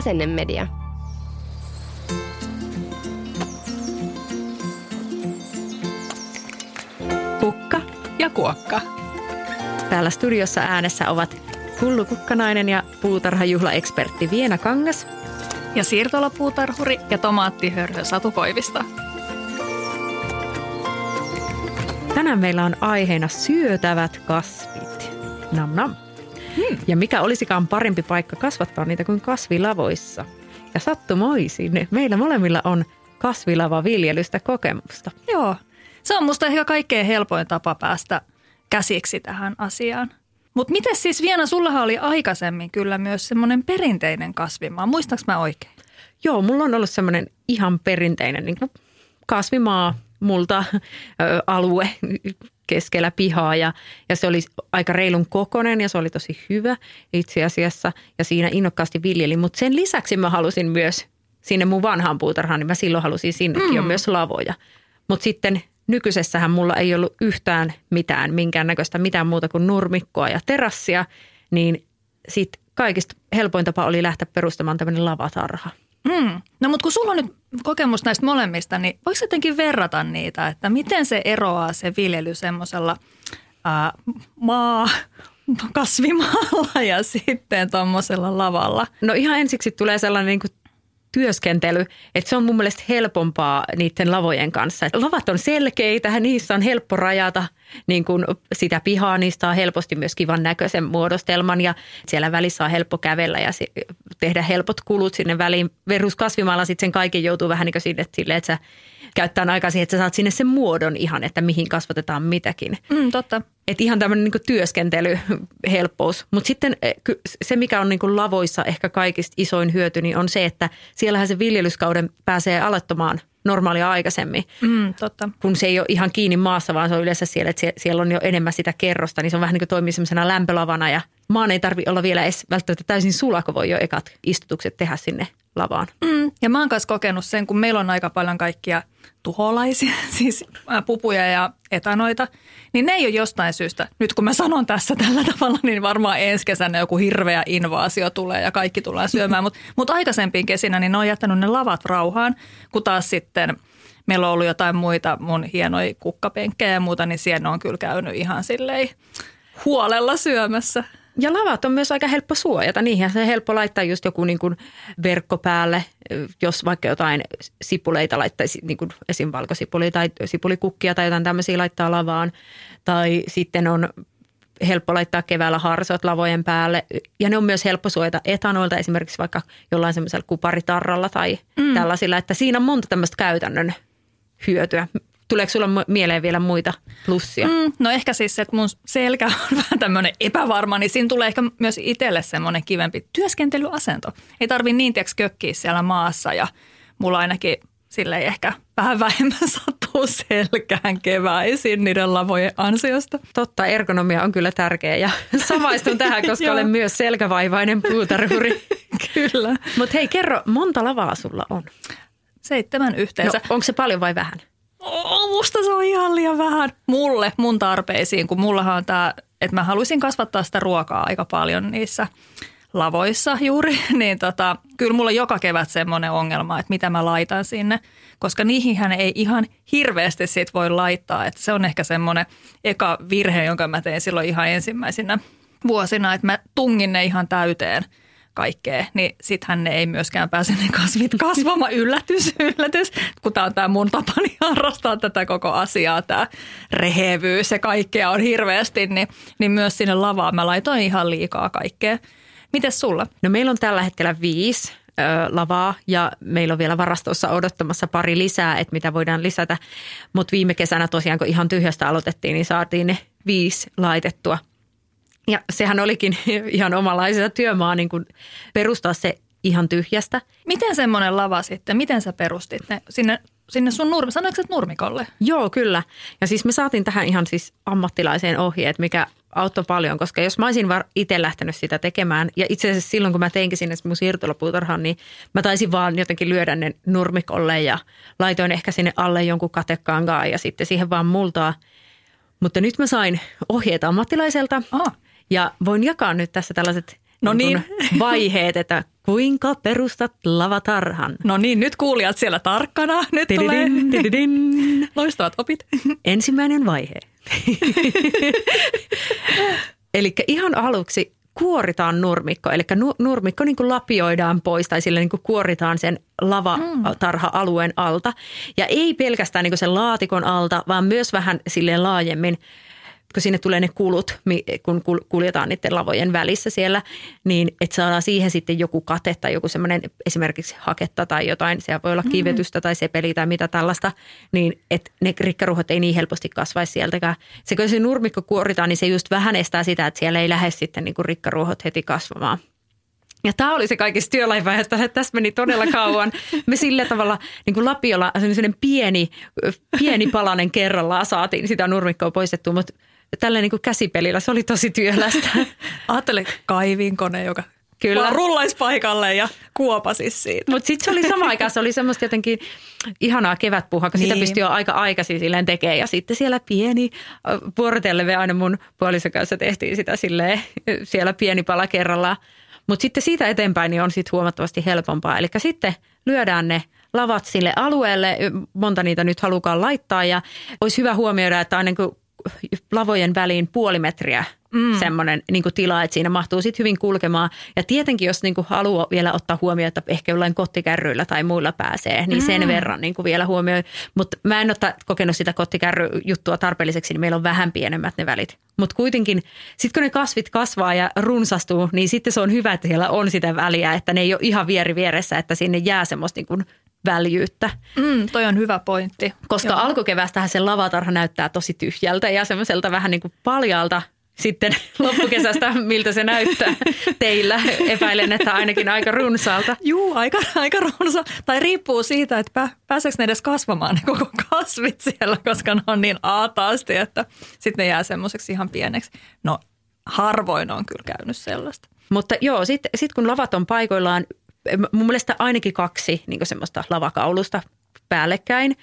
Asennemedia. Kukka ja kuokka. Täällä studiossa äänessä ovat Kullu Kukkanainen ja puutarhajuhlaekspertti Viena Kangas. Ja siirtolapuutarhuri ja tomaattihörhö Satu Koivista. Tänään meillä on aiheena syötävät kasvit. Nam nam. Hmm. Ja mikä olisikaan parempi paikka kasvattaa niitä kuin kasvilavoissa. Ja sattumoisin, meillä molemmilla on kasvilavaviljelystä kokemusta. Joo, se on musta ehkä kaikkein helpoin tapa päästä käsiksi tähän asiaan. Mutta miten siis Viena, sullahan oli aikaisemmin kyllä myös semmoinen perinteinen kasvimaa. Muistaaks mä oikein? Joo, mulla on ollut semmoinen ihan perinteinen niin kasvimaa, multa ö, alue keskellä pihaa ja, ja se oli aika reilun kokonen ja se oli tosi hyvä itse asiassa ja siinä innokkaasti viljelin. Mutta sen lisäksi mä halusin myös sinne mun vanhaan puutarhaan, niin mä silloin halusin sinnekin mm. jo myös lavoja. Mutta sitten nykyisessähän mulla ei ollut yhtään mitään, minkäännäköistä mitään muuta kuin nurmikkoa ja terassia, niin sitten kaikista helpoin tapa oli lähteä perustamaan tämmöinen lavatarha. Mm. No mutta kun sulla on nyt kokemus näistä molemmista, niin voiko jotenkin verrata niitä, että miten se eroaa se viljely semmoisella maa, kasvimaalla ja sitten tuommoisella lavalla? No ihan ensiksi tulee sellainen niin kuin työskentely, että se on mun mielestä helpompaa niiden lavojen kanssa. Lavat on selkeitä, niissä on helppo rajata niin kuin sitä pihaa, niistä on helposti myös kivan näköisen muodostelman ja siellä välissä on helppo kävellä ja tehdä helpot kulut sinne väliin. Veruskasvimalla sitten sen kaiken joutuu vähän niin kuin sinne, sille, että sä käyttää aikaa siihen, että sä saat sinne sen muodon ihan, että mihin kasvatetaan mitäkin. Mm, totta. Et ihan tämmöinen niin työskentelyhelppous. Mutta sitten eh, se, mikä on niin lavoissa ehkä kaikista isoin hyöty, niin on se, että siellähän se viljelyskauden pääsee aloittamaan normaalia aikaisemmin. Mm, totta. Kun se ei ole ihan kiinni maassa, vaan se on yleensä siellä, että siellä on jo enemmän sitä kerrosta, niin se on vähän niin kuin toimii semmoisena lämpölavana ja maan ei tarvi olla vielä edes välttämättä täysin sulako voi jo ekat istutukset tehdä sinne lavaan. Mm, ja mä oon kanssa kokenut sen, kun meillä on aika paljon kaikkia tuholaisia, siis pupuja ja etanoita, niin ne ei ole jostain syystä, nyt kun mä sanon tässä tällä tavalla, niin varmaan ensi kesänä joku hirveä invaasio tulee ja kaikki tulee syömään, mutta mut aikaisempiin kesinä niin ne on jättänyt ne lavat rauhaan, kun taas sitten meillä on ollut jotain muita mun hienoja kukkapenkkejä ja muuta, niin siellä on kyllä käynyt ihan silleen huolella syömässä. Ja lavat on myös aika helppo suojata. Niihin se helppo laittaa just joku niin kuin verkko päälle, jos vaikka jotain sipuleita laittaisi, niin kuin esim. valkosipuli tai sipulikukkia tai jotain tämmöisiä laittaa lavaan. Tai sitten on helppo laittaa keväällä harsot lavojen päälle. Ja ne on myös helppo suojata etanoilta esimerkiksi vaikka jollain semmoisella kuparitarralla tai mm. tällaisilla. Että siinä on monta tämmöistä käytännön hyötyä. Tuleeko sulla mieleen vielä muita plussia? Mm, no ehkä siis se, että mun selkä on vähän tämmöinen epävarma, niin siinä tulee ehkä myös itselle semmoinen kivempi työskentelyasento. Ei tarvi niin tiedätkö kökkiä siellä maassa ja mulla ainakin sille ehkä vähän vähemmän sattuu selkään keväisin niiden lavojen ansiosta. Totta, ergonomia on kyllä tärkeä ja samaistun tähän, koska olen myös selkävaivainen puutarhuri. kyllä. Mutta hei, kerro, monta lavaa sulla on? Seitsemän yhteensä. No, onko se paljon vai vähän? Musta se on ihan liian vähän mulle, mun tarpeisiin, kun mullahan on tämä, että mä haluaisin kasvattaa sitä ruokaa aika paljon niissä lavoissa juuri, niin tota, kyllä mulla joka kevät semmoinen ongelma, että mitä mä laitan sinne, koska niihin ei ihan hirveästi sit voi laittaa, että se on ehkä semmoinen eka virhe, jonka mä tein silloin ihan ensimmäisenä vuosina, että mä tungin ne ihan täyteen – kaikkea, niin sittenhän ne ei myöskään pääse ne kasvit kasvamaan. Yllätys, yllätys, kun tämä on tämä mun tapani harrastaa tätä koko asiaa, tämä rehevyys ja kaikkea on hirveästi, niin, niin myös sinne lavaan mä laitoin ihan liikaa kaikkea. Mites sulla? No meillä on tällä hetkellä viisi ö, lavaa ja meillä on vielä varastossa odottamassa pari lisää, että mitä voidaan lisätä. Mutta viime kesänä tosiaan, kun ihan tyhjästä aloitettiin, niin saatiin ne viisi laitettua. Ja sehän olikin ihan omalaisensa työmaa niin kuin perustaa se ihan tyhjästä. Miten semmoinen lava sitten, miten sä perustit ne sinne, sinne sun nurmi, sanoitko nurmikolle? Joo, kyllä. Ja siis me saatiin tähän ihan siis ammattilaiseen ohjeet, mikä auttoi paljon, koska jos mä olisin itse lähtenyt sitä tekemään, ja itse asiassa silloin kun mä teinkin sinne mun siirtolapuutarhan, niin mä taisin vaan jotenkin lyödä ne nurmikolle ja laitoin ehkä sinne alle jonkun katekankaan ja sitten siihen vaan multaa. Mutta nyt mä sain ohjeet ammattilaiselta Ah. Ja voin jakaa nyt tässä tällaiset No niin vaiheet, että kuinka perustat lavatarhan. No niin, nyt kuulijat siellä tarkkana. Nyt tulee Tididin, tididin. loistavat opit. Ensimmäinen vaihe. Eli ihan aluksi kuoritaan nurmikko, eli nu- nurmikko niin kuin lapioidaan pois tai sille niin kuin kuoritaan sen lavatarha-alueen alta. Ja ei pelkästään niin kuin sen laatikon alta, vaan myös vähän silleen laajemmin, kun sinne tulee ne kulut, kun kul- kuljetaan niiden lavojen välissä siellä, niin että saadaan siihen sitten joku kate tai joku semmoinen esimerkiksi haketta tai jotain, siellä voi olla kivetystä tai sepeliä tai mitä tällaista, niin että ne rikkaruhot ei niin helposti kasvaisi sieltäkään. Se kun se nurmikko kuoritaan, niin se just vähän estää sitä, että siellä ei lähde sitten niin kuin rikkaruhot heti kasvamaan. Ja tämä oli se kaikista työlaivaa, että tässä meni todella kauan. Me sillä tavalla niin kuin Lapiolla sellainen pieni, pieni palanen kerrallaan saatiin sitä nurmikkoa poistettua, mutta tällä niin kuin käsipelillä se oli tosi työlästä. Ajattele kaivinkone, joka Kyllä. vaan rullaisi paikalle ja kuopasi siitä. Mutta sitten se oli sama aikaan, se oli semmoista jotenkin ihanaa kevätpuhua, kun niin. sitä pystyi jo aika aikaisin silleen tekemään. Ja sitten siellä pieni äh, vuorotellen aina mun puolison kanssa tehtiin sitä silleen, siellä pieni pala kerrallaan. Mutta sitten siitä eteenpäin niin on sitten huomattavasti helpompaa. Eli sitten lyödään ne lavat sille alueelle, monta niitä nyt halukaan laittaa ja olisi hyvä huomioida, että aina kun lavojen väliin puoli metriä mm. semmoinen niin tila, että siinä mahtuu sitten hyvin kulkemaan. Ja tietenkin, jos niin kuin haluaa vielä ottaa huomioon, että ehkä jollain kottikärryillä tai muilla pääsee, niin sen verran niin kuin vielä huomioi. Mutta mä en ole kokenut sitä kottikärryjuttua tarpeelliseksi, niin meillä on vähän pienemmät ne välit. Mutta kuitenkin, sitten kun ne kasvit kasvaa ja runsastuu, niin sitten se on hyvä, että siellä on sitä väliä, että ne ei ole ihan vieri vieressä, että sinne jää semmoista niin kuin väljyyttä. Mm, toi on hyvä pointti. Koska Joo. alkukevästähän se lavatarha näyttää tosi tyhjältä ja semmoiselta vähän niin kuin paljalta sitten loppukesästä, miltä se näyttää teillä. Epäilen, että ainakin aika runsaalta. Juu, aika, aika runsa. Tai riippuu siitä, että pää, pääseekö ne edes kasvamaan ne koko kasvit siellä, koska ne on niin aataasti, että sitten ne jää semmoiseksi ihan pieneksi. No harvoin on kyllä käynyt sellaista. Mutta joo, sitten sit kun lavat on paikoillaan, mun mielestä ainakin kaksi niin semmoista lavakaulusta päällekkäin,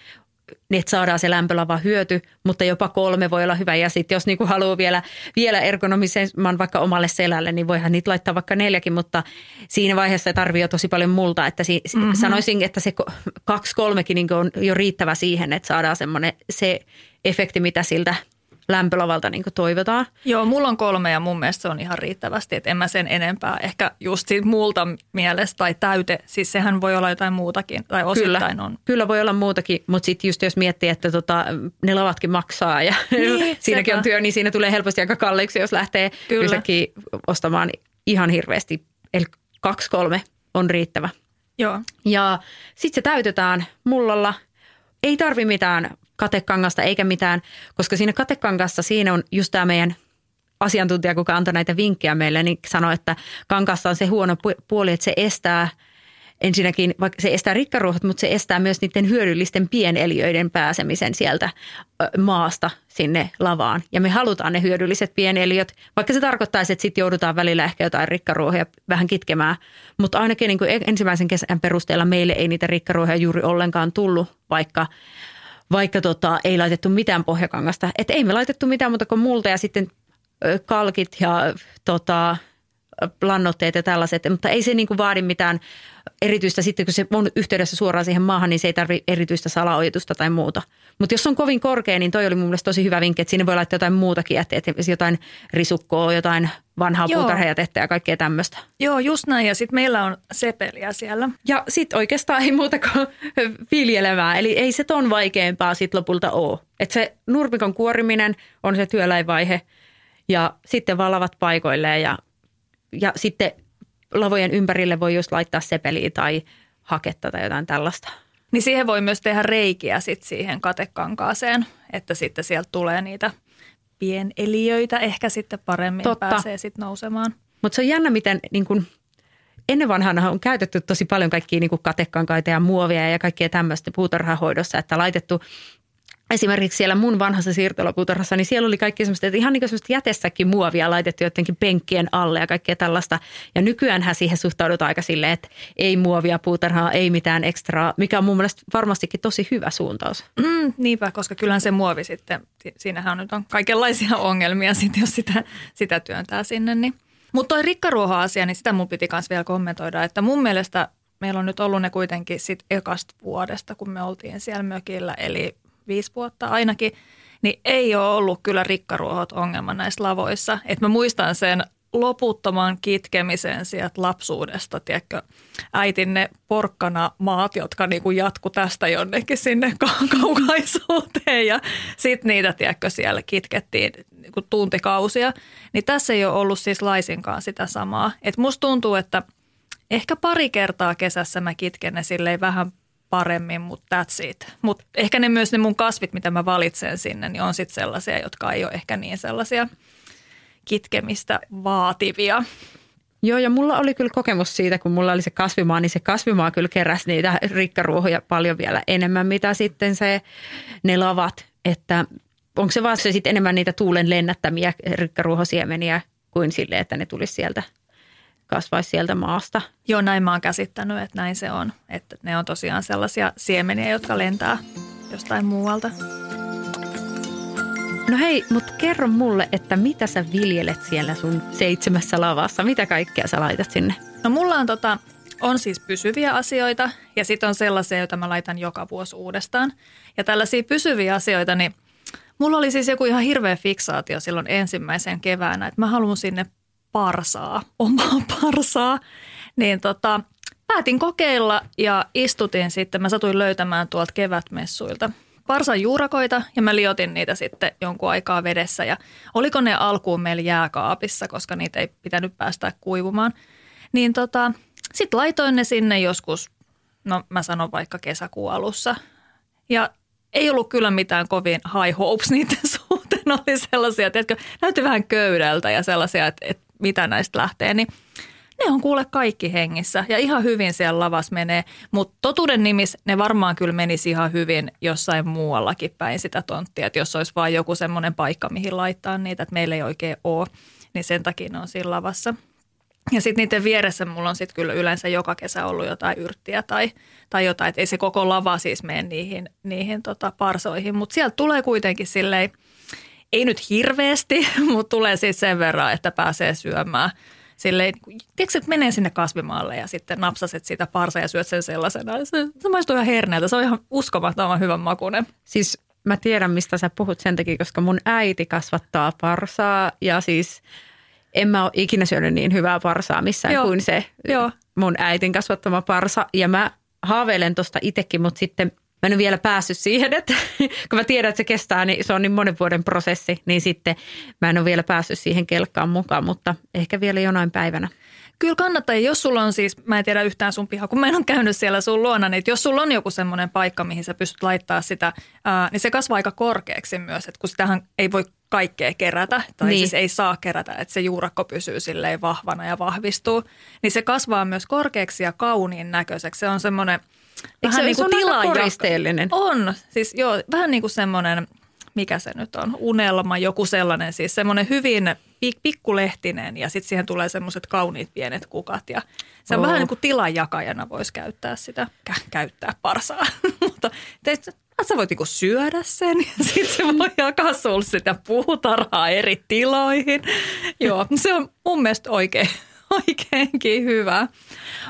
niin että saadaan se lämpölava hyöty, mutta jopa kolme voi olla hyvä. Ja sitten jos niinku haluaa vielä, vielä ergonomisemman vaikka omalle selälle, niin voihan niitä laittaa vaikka neljäkin, mutta siinä vaiheessa tarvii jo tosi paljon multa. Että si- mm-hmm. Sanoisin, että se kaksi kolmekin niinku on jo riittävä siihen, että saadaan semmoinen se efekti, mitä siltä lämpölavalta niinku toivotaan. Joo, mulla on kolme ja mun mielestä se on ihan riittävästi, että en mä sen enempää. Ehkä just siitä multa mielestä tai täyte, siis sehän voi olla jotain muutakin tai osittain Kyllä, on. kyllä voi olla muutakin, mutta sitten just jos miettii, että tota, ne lavatkin maksaa ja Niin, siinäkin on sepä. työ, niin siinä tulee helposti aika kalliiksi, jos lähtee Kyllä. yhtäkkiä ostamaan ihan hirveästi. Eli kaksi kolme on riittävä. Joo, Ja sitten se täytetään mullalla. Ei tarvi mitään katekangasta eikä mitään, koska siinä katekangassa siinä on just tämä meidän asiantuntija, kuka antoi näitä vinkkejä meille, niin sanoi, että kankassa on se huono pu- puoli, että se estää ensinnäkin, vaikka se estää rikkaruohot, mutta se estää myös niiden hyödyllisten pieneliöiden pääsemisen sieltä maasta sinne lavaan. Ja me halutaan ne hyödylliset pieneliöt, vaikka se tarkoittaisi, että sitten joudutaan välillä ehkä jotain rikkaruohoja vähän kitkemään. Mutta ainakin niin kuin ensimmäisen kesän perusteella meille ei niitä rikkaruohoja juuri ollenkaan tullut, vaikka vaikka tota, ei laitettu mitään pohjakangasta. Että ei me laitettu mitään muuta kuin multa ja sitten kalkit ja tota, lannoitteet ja tällaiset, mutta ei se niin kuin vaadi mitään erityistä sitten, kun se on yhteydessä suoraan siihen maahan, niin se ei tarvitse erityistä salaojitusta tai muuta. Mutta jos on kovin korkea, niin toi oli mun mielestä tosi hyvä vinkki, että sinne voi laittaa jotain muutakin jätteet, jotain risukkoa, jotain vanhaa Joo. puutarhajätettä ja kaikkea tämmöistä. Joo just näin ja sitten meillä on sepeliä siellä. Ja sitten oikeastaan ei muuta kuin viljelemään. Eli ei se ton vaikeampaa sitten lopulta ole. Että se nurmikon kuoriminen on se työläinvaihe ja sitten vaan lavat paikoilleen ja, ja sitten lavojen ympärille voi just laittaa sepeliä tai haketta tai jotain tällaista. Niin siihen voi myös tehdä reikiä sit siihen katekankaaseen, että sitten sieltä tulee niitä pieneliöitä ehkä sitten paremmin Totta. pääsee sitten nousemaan. Mutta se on jännä, miten niin kun, ennen vanhana on käytetty tosi paljon kaikkia niin katekankaita ja muovia ja kaikkea tämmöistä puutarhahoidossa, että laitettu esimerkiksi siellä mun vanhassa siirtolapuutarhassa, niin siellä oli kaikki semmoista, että ihan niin kuin semmoista jätessäkin muovia laitettu jotenkin penkkien alle ja kaikkea tällaista. Ja nykyäänhän siihen suhtaudutaan aika silleen, että ei muovia puutarhaa, ei mitään ekstraa, mikä on mun mielestä varmastikin tosi hyvä suuntaus. Mm, niinpä, koska kyllähän se muovi sitten, siinähän nyt on kaikenlaisia ongelmia sitten, jos sitä, sitä työntää sinne. Niin. Mutta toi rikkaruoha-asia, niin sitä mun piti myös vielä kommentoida, että mun mielestä meillä on nyt ollut ne kuitenkin sit ekasta vuodesta, kun me oltiin siellä mökillä, eli viisi vuotta ainakin, niin ei ole ollut kyllä rikkaruohot ongelma näissä lavoissa. Et mä muistan sen loputtoman kitkemisen sieltä lapsuudesta, tiedätkö, äitin ne porkkana maat, jotka niinku jatku tästä jonnekin sinne kaukaisuuteen ja sitten niitä, tiedätkö, siellä kitkettiin niinku tuntikausia. Niin tässä ei ole ollut siis laisinkaan sitä samaa. Et musta tuntuu, että ehkä pari kertaa kesässä mä kitken ne silleen vähän paremmin, mutta that's it. Mutta ehkä ne myös ne mun kasvit, mitä mä valitsen sinne, niin on sitten sellaisia, jotka ei ole ehkä niin sellaisia kitkemistä vaativia. Joo, ja mulla oli kyllä kokemus siitä, kun mulla oli se kasvimaa, niin se kasvimaa kyllä keräsi niitä rikkaruohoja paljon vielä enemmän, mitä sitten se, ne lavat. Että onko se vaan se sitten enemmän niitä tuulen lennättämiä rikkaruohosiemeniä kuin sille, että ne tulisi sieltä kasvaisi sieltä maasta. Joo, näin mä oon käsittänyt, että näin se on. Että ne on tosiaan sellaisia siemeniä, jotka lentää jostain muualta. No hei, mutta kerro mulle, että mitä sä viljelet siellä sun seitsemässä lavassa? Mitä kaikkea sä laitat sinne? No mulla on, tota, on siis pysyviä asioita ja sitten on sellaisia, joita mä laitan joka vuosi uudestaan. Ja tällaisia pysyviä asioita, niin mulla oli siis joku ihan hirveä fiksaatio silloin ensimmäisen keväänä, että mä haluan sinne parsaa, omaa parsaa, niin tota, päätin kokeilla ja istutin sitten, mä satuin löytämään tuolta kevätmessuilta parsan juurakoita ja mä liotin niitä sitten jonkun aikaa vedessä ja oliko ne alkuun meillä jääkaapissa, koska niitä ei pitänyt päästä kuivumaan. Niin tota, sitten laitoin ne sinne joskus, no mä sanon vaikka kesäkuun alussa ja ei ollut kyllä mitään kovin high hopes niiden suhteen. Oli sellaisia, että näytti vähän köydältä ja sellaisia, että, että mitä näistä lähtee, niin ne on kuule kaikki hengissä ja ihan hyvin siellä lavas menee. Mutta totuuden nimissä ne varmaan kyllä menisi ihan hyvin jossain muuallakin päin sitä tonttia. Että jos olisi vain joku semmoinen paikka, mihin laittaa niitä, että meillä ei oikein ole, niin sen takia ne on siinä lavassa. Ja sitten niiden vieressä mulla on sitten kyllä yleensä joka kesä ollut jotain yrttiä tai, tai jotain, että ei se koko lava siis mene niihin, niihin tota parsoihin. Mutta sieltä tulee kuitenkin silleen – ei nyt hirveästi, mutta tulee siis sen verran, että pääsee syömään. Silleen, tiedätkö, että menee sinne kasvimaalle ja sitten napsaset siitä parsa ja syöt sen sellaisena. Se, se maistuu ihan herneeltä. Se on ihan uskomattoman hyvän makuinen. Siis mä tiedän, mistä sä puhut sen takia, koska mun äiti kasvattaa parsaa ja siis en mä ole ikinä syönyt niin hyvää parsaa missään Joo. kuin se Joo. mun äitin kasvattama parsa. Ja mä haaveilen tuosta itsekin, mutta sitten – mä en ole vielä päässyt siihen, että kun mä tiedän, että se kestää, niin se on niin monen vuoden prosessi, niin sitten mä en ole vielä päässyt siihen kelkkaan mukaan, mutta ehkä vielä jonain päivänä. Kyllä kannattaa. Jos sulla on siis, mä en tiedä yhtään sun pihaa, kun mä en ole käynyt siellä sun luona, niin jos sulla on joku semmoinen paikka, mihin sä pystyt laittaa sitä, ää, niin se kasvaa aika korkeaksi myös, että kun sitähän ei voi kaikkea kerätä, tai niin. siis ei saa kerätä, että se juurakko pysyy silleen vahvana ja vahvistuu, niin se kasvaa myös korkeaksi ja kauniin näköiseksi. Se on semmoinen – Eikö se, niin kuin se on koristeellinen? On. Siis joo, vähän niin kuin semmoinen, mikä se nyt on, unelma, joku sellainen, siis semmoinen hyvin pikkulehtinen ja sitten siihen tulee semmoiset kauniit pienet kukat ja se on oh. vähän niin kuin tilanjakajana voisi käyttää sitä, kä- käyttää parsaa, mutta te, sä voit niinku syödä sen ja sitten se voi jakaa sulle sitä puutarhaa eri tiloihin. Joo, se on mun mielestä oikein, oikeinkin hyvä.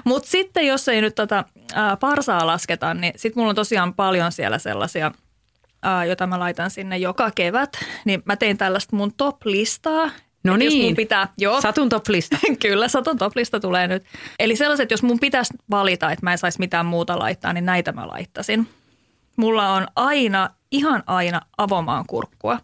Mutta sitten jos ei nyt tota ää, parsaa lasketa, niin sitten mulla on tosiaan paljon siellä sellaisia, ää, joita mä laitan sinne joka kevät. Niin mä tein tällaista mun top-listaa, No niin, jos mun pitää, joo. satun top-lista. Kyllä, satun top-lista tulee nyt. Eli sellaiset, jos mun pitäisi valita, että mä en saisi mitään muuta laittaa, niin näitä mä laittaisin. Mulla on aina, ihan aina avomaan kurkkua.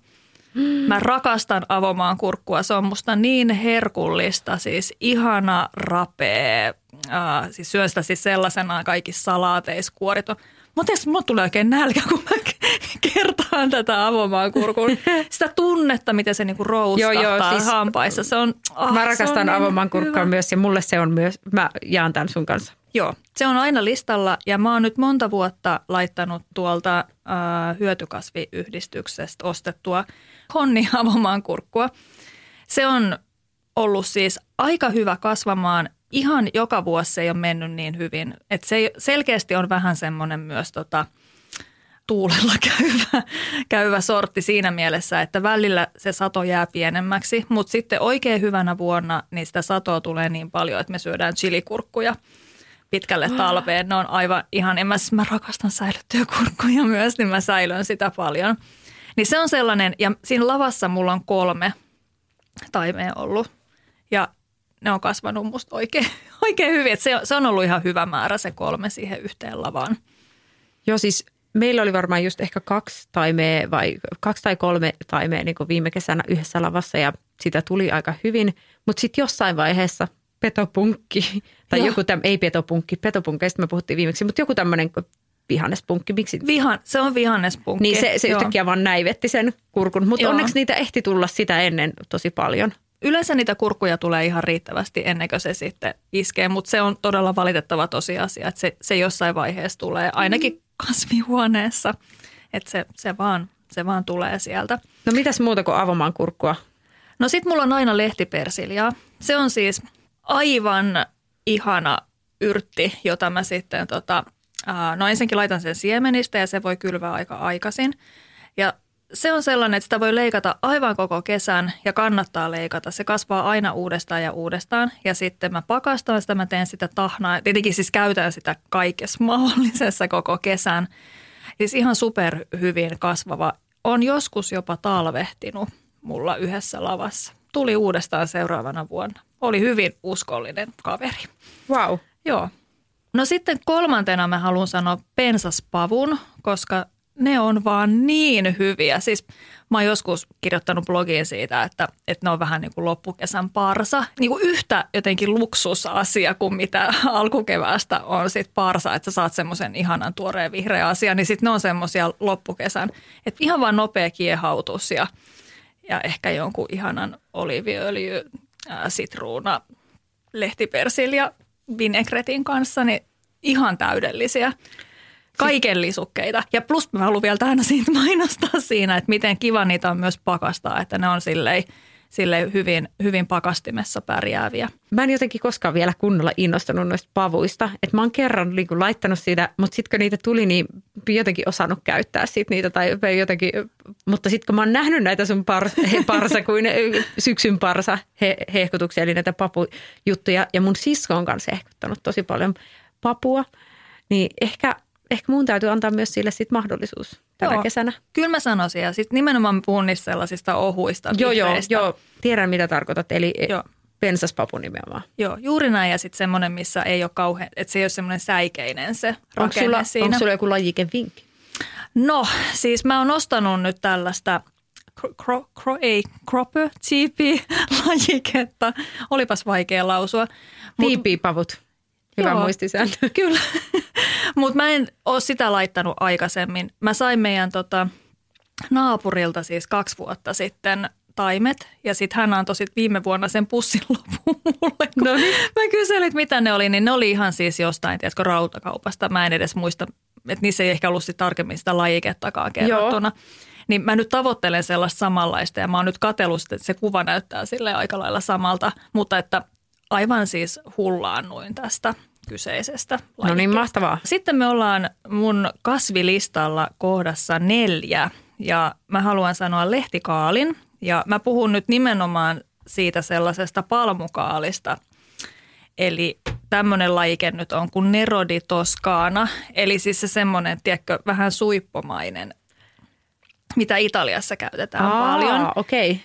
Mä rakastan avomaan kurkkua. Se on musta niin herkullista, siis ihana rapee. Äh, siis syön sitä siis sellaisenaan kaikissa salaateissa kuorito. Mutta mulla tulee oikein nälkä, kun mä kertaan tätä avomaan kurkun. Sitä tunnetta, miten se niinku roustahtaa joo, joo, siis hampaissa. Se on, oh, mä rakastan niin avomaan kurkkaa myös ja mulle se on myös, mä jaan tämän sun kanssa. Joo, se on aina listalla ja mä oon nyt monta vuotta laittanut tuolta äh, hyötykasviyhdistyksestä ostettua honni avomaan kurkkua. Se on ollut siis aika hyvä kasvamaan. Ihan joka vuosi se ei ole mennyt niin hyvin. Et se selkeästi on vähän semmoinen myös tota, tuulella käyvä, käyvä sortti siinä mielessä, että välillä se sato jää pienemmäksi, mutta sitten oikein hyvänä vuonna niin sitä satoa tulee niin paljon, että me syödään chilikurkkuja – pitkälle talveen. Ne on aivan ihan, en mä, siis mä rakastan säilyttyjä kurkkuja myös, niin mä säilön sitä paljon. Niin se on sellainen, ja siinä lavassa mulla on kolme taimea ollut. Ja ne on kasvanut musta oikein, oikein hyvin. Että se, se on ollut ihan hyvä määrä se kolme siihen yhteen lavaan. Joo, siis meillä oli varmaan just ehkä kaksi taimea vai kaksi tai kolme taimea niin viime kesänä yhdessä lavassa ja sitä tuli aika hyvin. Mutta sitten jossain vaiheessa petopunkki, tai Joo. joku tämmöinen, ei petopunkki, petopunkkeista me puhuttiin viimeksi, mutta joku tämmöinen vihannespunkki. Miksi? Vihan, se on vihannespunkki. Niin se, se yhtäkkiä vaan näivetti sen kurkun, mutta onneksi niitä ehti tulla sitä ennen tosi paljon. Yleensä niitä kurkkuja tulee ihan riittävästi ennen kuin se sitten iskee, mutta se on todella valitettava tosiasia, että se, se jossain vaiheessa tulee, ainakin kasvihuoneessa, että se, se, vaan, se vaan tulee sieltä. No mitäs muuta kuin avomaan kurkkua? No sit mulla on aina lehtipersiljaa. Se on siis aivan ihana yrtti, jota mä sitten tota, no ensinnäkin laitan sen siemenistä ja se voi kylvää aika aikaisin. Ja se on sellainen, että sitä voi leikata aivan koko kesän ja kannattaa leikata. Se kasvaa aina uudestaan ja uudestaan ja sitten mä pakastan sitä, mä teen sitä tahnaa. Tietenkin siis käytän sitä kaikessa mahdollisessa koko kesän. Siis ihan super hyvin kasvava. On joskus jopa talvehtinut mulla yhdessä lavassa. Tuli uudestaan seuraavana vuonna. Oli hyvin uskollinen kaveri. Wow. Joo. No sitten kolmantena mä haluan sanoa pensaspavun, koska ne on vaan niin hyviä. Siis mä oon joskus kirjoittanut blogiin siitä, että, että ne on vähän niin kuin loppukesän parsa. Niin kuin yhtä jotenkin luksusasia kuin mitä alkukeväästä on sit parsa, että sä saat semmoisen ihanan tuoreen vihreän asian, niin sitten ne on semmoisia loppukesän. Että ihan vaan nopea kiehautus ja, ja ehkä jonkun ihanan oliviöljy, sitruuna, lehtipersilja vinegretin kanssa, niin ihan täydellisiä. Kaiken lisukkeita. Ja plus mä haluan vielä tähän siitä mainostaa siinä, että miten kiva niitä on myös pakastaa, että ne on silleen sille hyvin, hyvin pakastimessa pärjääviä. Mä en jotenkin koskaan vielä kunnolla innostunut noista pavuista. Että mä oon kerran niin kuin laittanut siitä, mutta sitten kun niitä tuli, niin jotenkin osannut käyttää sit niitä tai jotenkin. Mutta sitten kun mä oon nähnyt näitä sun par, he, parsa kuin syksyn parsa he, hehkutuksia, eli näitä papujuttuja. Ja mun sisko on kanssa hehkuttanut tosi paljon papua. Niin ehkä, ehkä mun täytyy antaa myös sille sit mahdollisuus tänä joo, kesänä. Kyllä mä sanoisin. Ja sitten nimenomaan puhun niistä sellaisista ohuista Joo, joo, joo. Tiedän mitä tarkoitat. Eli joo. pensaspapu nimenomaan. Joo, juuri näin. Ja sitten semmoinen, missä ei ole kauhean, että se ei ole semmoinen säikeinen se onko sulla, siinä. Onko sulla joku lajikevinkki? No, siis mä oon ostanut nyt tällaista cro, cro, ei, cropper lajiketta. Olipas vaikea lausua. Piipipavut. Hyvä Joo, muistisääntö. Kyllä, mutta mä en ole sitä laittanut aikaisemmin. Mä sain meidän tota, naapurilta siis kaksi vuotta sitten taimet ja sitten hän antoi sit viime vuonna sen pussin loppuun mulle. Kun no niin. Mä kyselin, että mitä ne oli, niin ne oli ihan siis jostain, tiedätkö, rautakaupasta. Mä en edes muista, että niissä ei ehkä ollut sit tarkemmin sitä lajikettakaan kerrottuna. Joo. Niin mä nyt tavoittelen sellaista samanlaista ja mä oon nyt katsellut, että se kuva näyttää sille aika lailla samalta, mutta että aivan siis hullaannuin tästä kyseisestä No niin, mahtavaa. Sitten me ollaan mun kasvilistalla kohdassa neljä ja mä haluan sanoa lehtikaalin ja mä puhun nyt nimenomaan siitä sellaisesta palmukaalista. Eli tämmöinen lajike nyt on kuin Nerodi Toscana, eli siis se semmoinen, tiedätkö, vähän suippomainen, mitä Italiassa käytetään Aa, paljon. okei. Okay.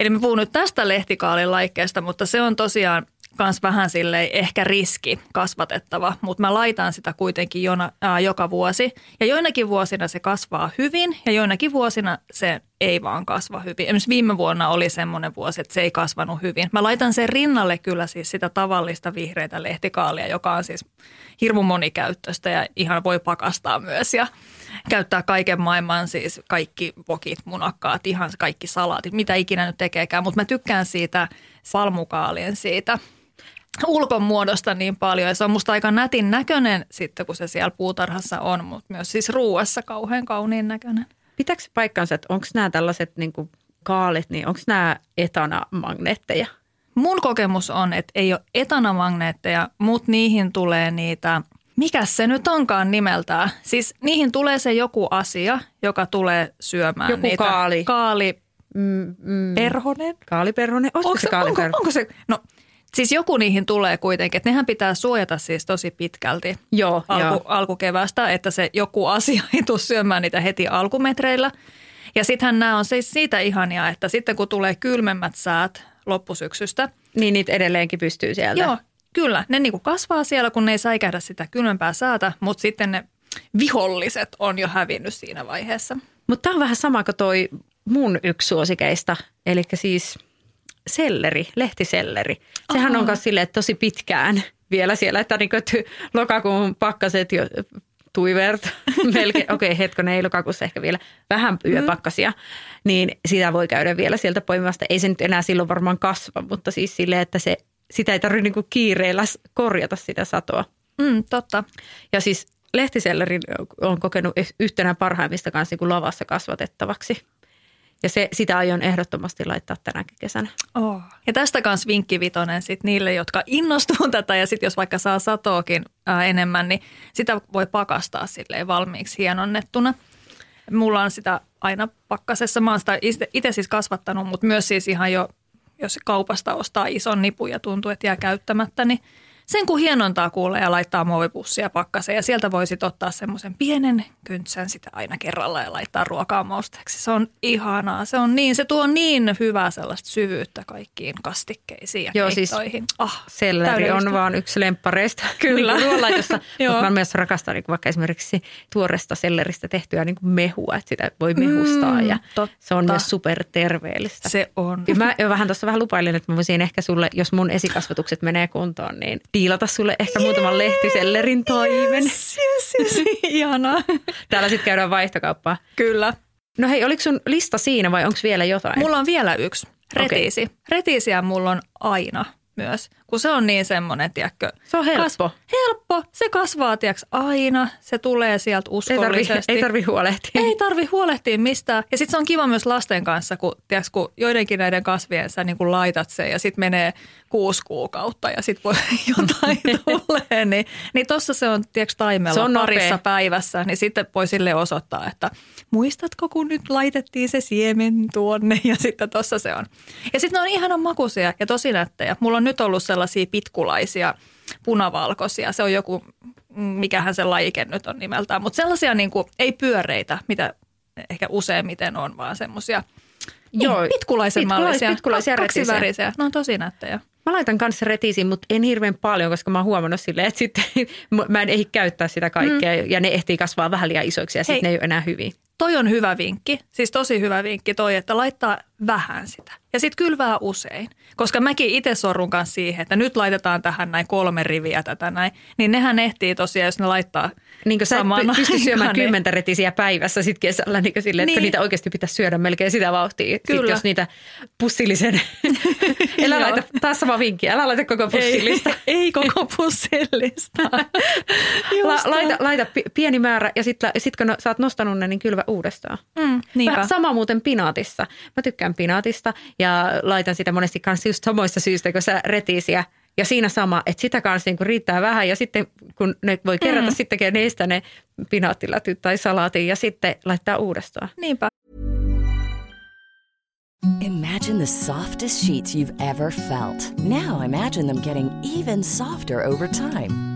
Eli mä puhun nyt tästä lehtikaalin laikkeesta, mutta se on tosiaan kans vähän silleen ehkä riski kasvatettava, mutta mä laitan sitä kuitenkin jona, ää, joka vuosi. Ja joinakin vuosina se kasvaa hyvin ja joinakin vuosina se ei vaan kasva hyvin. Esimerkiksi viime vuonna oli semmoinen vuosi, että se ei kasvanut hyvin. Mä laitan sen rinnalle kyllä siis sitä tavallista vihreitä lehtikaalia, joka on siis hirmu monikäyttöistä ja ihan voi pakastaa myös ja käyttää kaiken maailman siis kaikki vokit, munakkaat, ihan kaikki salaatit, mitä ikinä nyt tekeekään. Mutta mä tykkään siitä palmukaalien siitä ulkomuodosta niin paljon ja se on musta aika nätin näköinen sitten, kun se siellä puutarhassa on, mutta myös siis ruuassa kauhean kauniin näköinen. Pitääkö se paikkansa, että onko nämä tällaiset niin kuin kaalit, niin onko nämä etanamagneetteja? Mun kokemus on, että ei ole etanamagneetteja, mutta niihin tulee niitä, mikä se nyt onkaan nimeltään. Siis niihin tulee se joku asia, joka tulee syömään Joku niitä. kaali. Kaali, Mm, mm, perhonen. kaaliperhonen, olisiko Onko se se, onko, kaaliperhonen? onko se, no siis joku niihin tulee kuitenkin, että nehän pitää suojata siis tosi pitkälti Joo, alku, joo. alkukevästä, että se joku asia ei tule syömään niitä heti alkumetreillä. Ja sittenhän nämä on siis siitä ihania, että sitten kun tulee kylmemmät säät loppusyksystä, Niin niitä edelleenkin pystyy sieltä. joo, kyllä, ne niinku kasvaa siellä, kun ne ei säikähdä sitä kylmempää säätä, mutta sitten ne viholliset on jo hävinnyt siinä vaiheessa. Mutta tämä on vähän sama kuin toi mun yksi suosikeista, eli siis selleri, lehtiselleri. Sehän Aha. on myös silleen, että tosi pitkään vielä siellä, että niin lokakuun pakkaset jo tuivert, melkein, okei okay, hetkonen, ei lokakuussa ehkä vielä vähän yöpakkasia, niin sitä voi käydä vielä sieltä poimimasta. Ei se nyt enää silloin varmaan kasva, mutta siis silleen, että se, sitä ei tarvitse niin kiireellä korjata sitä satoa. Mm, totta. Ja siis lehtisellerin on kokenut yhtenä parhaimmista kanssa niin kuin lavassa kasvatettavaksi. Ja se, sitä aion ehdottomasti laittaa tänäkin kesänä. Oh. Ja tästä kanssa vinkki vitonen sit niille, jotka innostuu tätä ja sitten jos vaikka saa satoakin ää, enemmän, niin sitä voi pakastaa silleen valmiiksi hienonnettuna. Mulla on sitä aina pakkasessa. Mä oon sitä itse siis kasvattanut, mutta myös siis ihan jo, jos kaupasta ostaa ison nipun ja tuntuu, että jää käyttämättä, niin sen kun hienontaa kuulee ja laittaa muovipussia pakkaseen ja sieltä voi sitten ottaa semmoisen pienen kyntsän sitä aina kerralla ja laittaa ruokaa mausteeksi. Se on ihanaa. Se on niin, se tuo niin hyvää sellaista syvyyttä kaikkiin kastikkeisiin ja Joo, siis keittoihin. ah, Selleri on vaan yksi lemppareista Kyllä. niin ruoanlaitossa, mutta mä myös rakastan niin vaikka esimerkiksi tuoresta selleristä tehtyä niin kuin mehua, että sitä voi mehustaa Mm, ja totta. se on myös superterveellistä. Se on. Ja Mä jo vähän tuossa vähän lupailin, että mä voisin ehkä sulle, jos mun esikasvatukset menee kuntoon, niin diilata sulle ehkä muutaman lehtisellerin toimen. Yes, yes, yes. Ihanaa. Täällä sitten käydään vaihtokauppaa. Kyllä. No hei, oliko sun lista siinä vai onko vielä jotain? Mulla on vielä yksi. Retiisi. Okay. Retiisiä mulla on aina myös, kun se on niin semmoinen, tiedätkö. Se on helppo. Kas, helppo. Se kasvaa, tiedätkö, aina. Se tulee sieltä ei tarvi, uskollisesti. ei tarvi huolehtia. Ei tarvi huolehtia mistään. Ja sitten se on kiva myös lasten kanssa, kun, tiedätkö, kun joidenkin näiden kasvien sä niin kun laitat sen ja sitten menee kuusi kuukautta ja sitten voi jotain tulee. Niin, niin tuossa se on, tiedätkö, taimella Se on nopea. parissa päivässä, niin sitten voi sille osoittaa, että muistatko, kun nyt laitettiin se siemen tuonne ja sitten tuossa se on. Ja sitten ne on ihanan makuisia ja tosi nättejä. Mulla on nyt ollut sellaisia pitkulaisia punavalkoisia. Se on joku, mikähän se lajike nyt on nimeltään, mutta sellaisia niin kuin, ei pyöreitä, mitä ehkä useimmiten on, vaan semmoisia Joo, niin, pitkulaisenmallisia, pitkulais- pitkulaisia kaksivärisiä. Ne on tosi nättejä. Mä laitan kanssa retiisiin, mutta en hirveän paljon, koska mä oon huomannut silleen, että sitten mä en ehdi käyttää sitä kaikkea mm. ja ne ehtii kasvaa vähän liian isoiksi ja sitten ne ei ole enää hyviä. Toi on hyvä vinkki, siis tosi hyvä vinkki toi, että laittaa vähän sitä. Ja sitten kylvää usein, koska mäkin itse sorrun kanssa siihen, että nyt laitetaan tähän näin kolme riviä tätä näin. Niin nehän ehtii tosiaan, jos ne laittaa Niin kuin sä et pysty syömään niin- kymmentä retisiä päivässä sit kesällä, niin sille, että Niin. niitä oikeasti pitäisi syödä melkein sitä vauhtia. Kyllä. jos niitä pussillisen, älä laita, taas sama vinkki, älä laita koko pussillista. Ei, ei koko pussillista. La, laita, laita pi- pieni määrä ja sitten sit kun sä oot nostanut ne, niin kylvä uudestaan. Mm, niinpä. Sama muuten pinaatissa. Mä tykkään pinaatista ja laitan sitä monesti kanssa just samoista syistä, kun sä retiisiä. Ja siinä sama, että sitä kanssa niin riittää vähän ja sitten kun ne voi kerätä, mm. sitten tekee niistä ne pinaattilätyt tai salaatin ja sitten laittaa uudestaan. Niinpä. Imagine the softest sheets you've ever felt. Now imagine them getting even softer over time.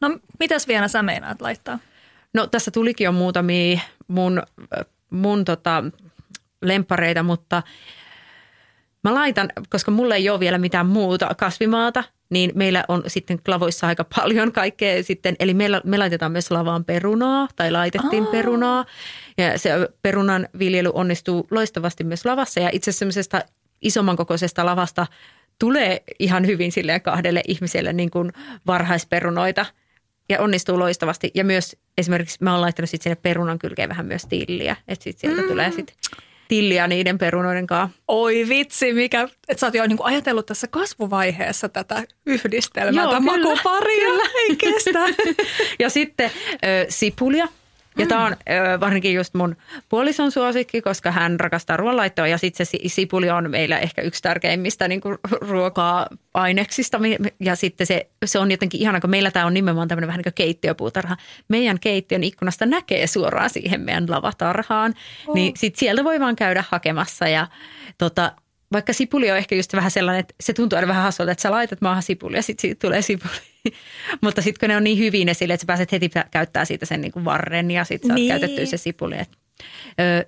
No mitäs vielä sä meinaat laittaa? No tässä tulikin jo muutamia mun, mun tota, lempareita, mutta mä laitan, koska mulla ei ole vielä mitään muuta kasvimaata, niin meillä on sitten lavoissa aika paljon kaikkea sitten. Eli meillä, me laitetaan myös lavaan perunaa tai laitettiin Aa. perunaa. Ja se perunan viljely onnistuu loistavasti myös lavassa ja itse asiassa isomman kokoisesta lavasta tulee ihan hyvin sille kahdelle ihmiselle niin kuin varhaisperunoita – ja onnistuu loistavasti. Ja myös esimerkiksi mä oon laittanut sitten sinne perunan kylkeen vähän myös tilliä, että sitten sieltä mm. tulee sitten tilliä niiden perunoiden kanssa. Oi vitsi, mikä, että sä oot jo niinku ajatellut tässä kasvuvaiheessa tätä yhdistelmää, Joo, makuparia, ei kestä. ja sitten ö, sipulia, ja mm. tämä on ö, varsinkin just mun puolison suosikki, koska hän rakastaa ruoanlaittoa ja sitten se sipuli on meillä ehkä yksi tärkeimmistä niin ruoka-aineksista. Ja sitten se, se on jotenkin ihana, kun meillä tämä on nimenomaan tämmöinen vähän niin kuin keittiöpuutarha. Meidän keittiön ikkunasta näkee suoraan siihen meidän lavatarhaan, oh. niin sitten sieltä voi vaan käydä hakemassa ja tota, vaikka sipuli on ehkä just vähän sellainen, että se tuntuu aina vähän hassulta, että sä laitat maahan sipuli ja sitten siitä tulee sipuli. Mutta sitten kun ne on niin hyvin esille, että sä pääset heti käyttää siitä sen niin kuin varren ja sitten niin. saat käytettyä se sipuli.